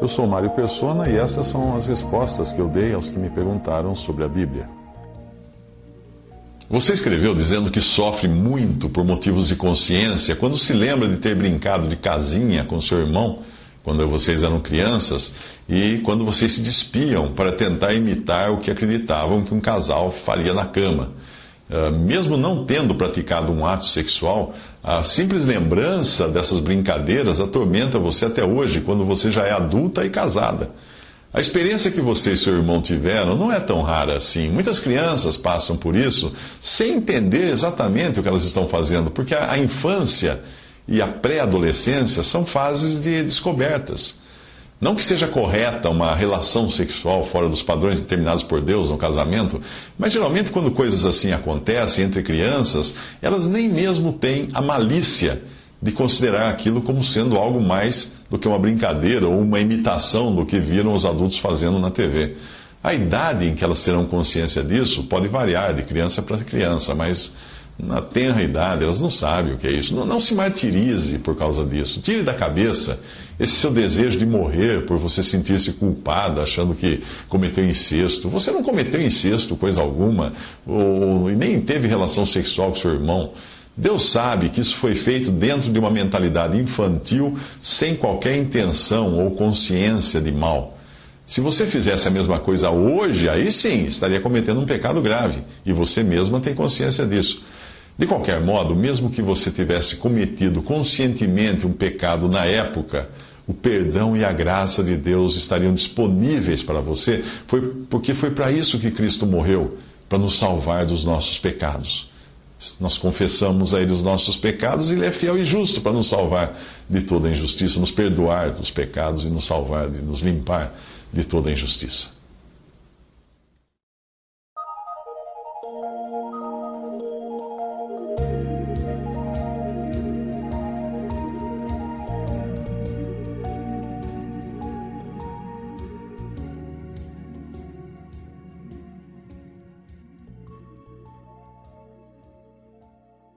Eu sou Mário Persona e essas são as respostas que eu dei aos que me perguntaram sobre a Bíblia. Você escreveu dizendo que sofre muito por motivos de consciência quando se lembra de ter brincado de casinha com seu irmão quando vocês eram crianças e quando vocês se despiam para tentar imitar o que acreditavam que um casal faria na cama. Uh, mesmo não tendo praticado um ato sexual, a simples lembrança dessas brincadeiras atormenta você até hoje, quando você já é adulta e casada. A experiência que você e seu irmão tiveram não é tão rara assim. Muitas crianças passam por isso sem entender exatamente o que elas estão fazendo, porque a infância e a pré-adolescência são fases de descobertas. Não que seja correta uma relação sexual fora dos padrões determinados por Deus no casamento, mas geralmente quando coisas assim acontecem entre crianças, elas nem mesmo têm a malícia de considerar aquilo como sendo algo mais do que uma brincadeira ou uma imitação do que viram os adultos fazendo na TV. A idade em que elas terão consciência disso pode variar de criança para criança, mas na tenra idade, elas não sabem o que é isso. Não, não, se martirize por causa disso. Tire da cabeça esse seu desejo de morrer por você sentir-se culpada, achando que cometeu incesto. Você não cometeu incesto, coisa alguma, ou, e nem teve relação sexual com seu irmão. Deus sabe que isso foi feito dentro de uma mentalidade infantil, sem qualquer intenção ou consciência de mal. Se você fizesse a mesma coisa hoje, aí sim estaria cometendo um pecado grave, e você mesma tem consciência disso. De qualquer modo, mesmo que você tivesse cometido conscientemente um pecado na época, o perdão e a graça de Deus estariam disponíveis para você, foi porque foi para isso que Cristo morreu, para nos salvar dos nossos pecados. Nós confessamos a Ele os nossos pecados e Ele é fiel e justo para nos salvar de toda injustiça, nos perdoar dos pecados e nos salvar, de nos limpar de toda injustiça.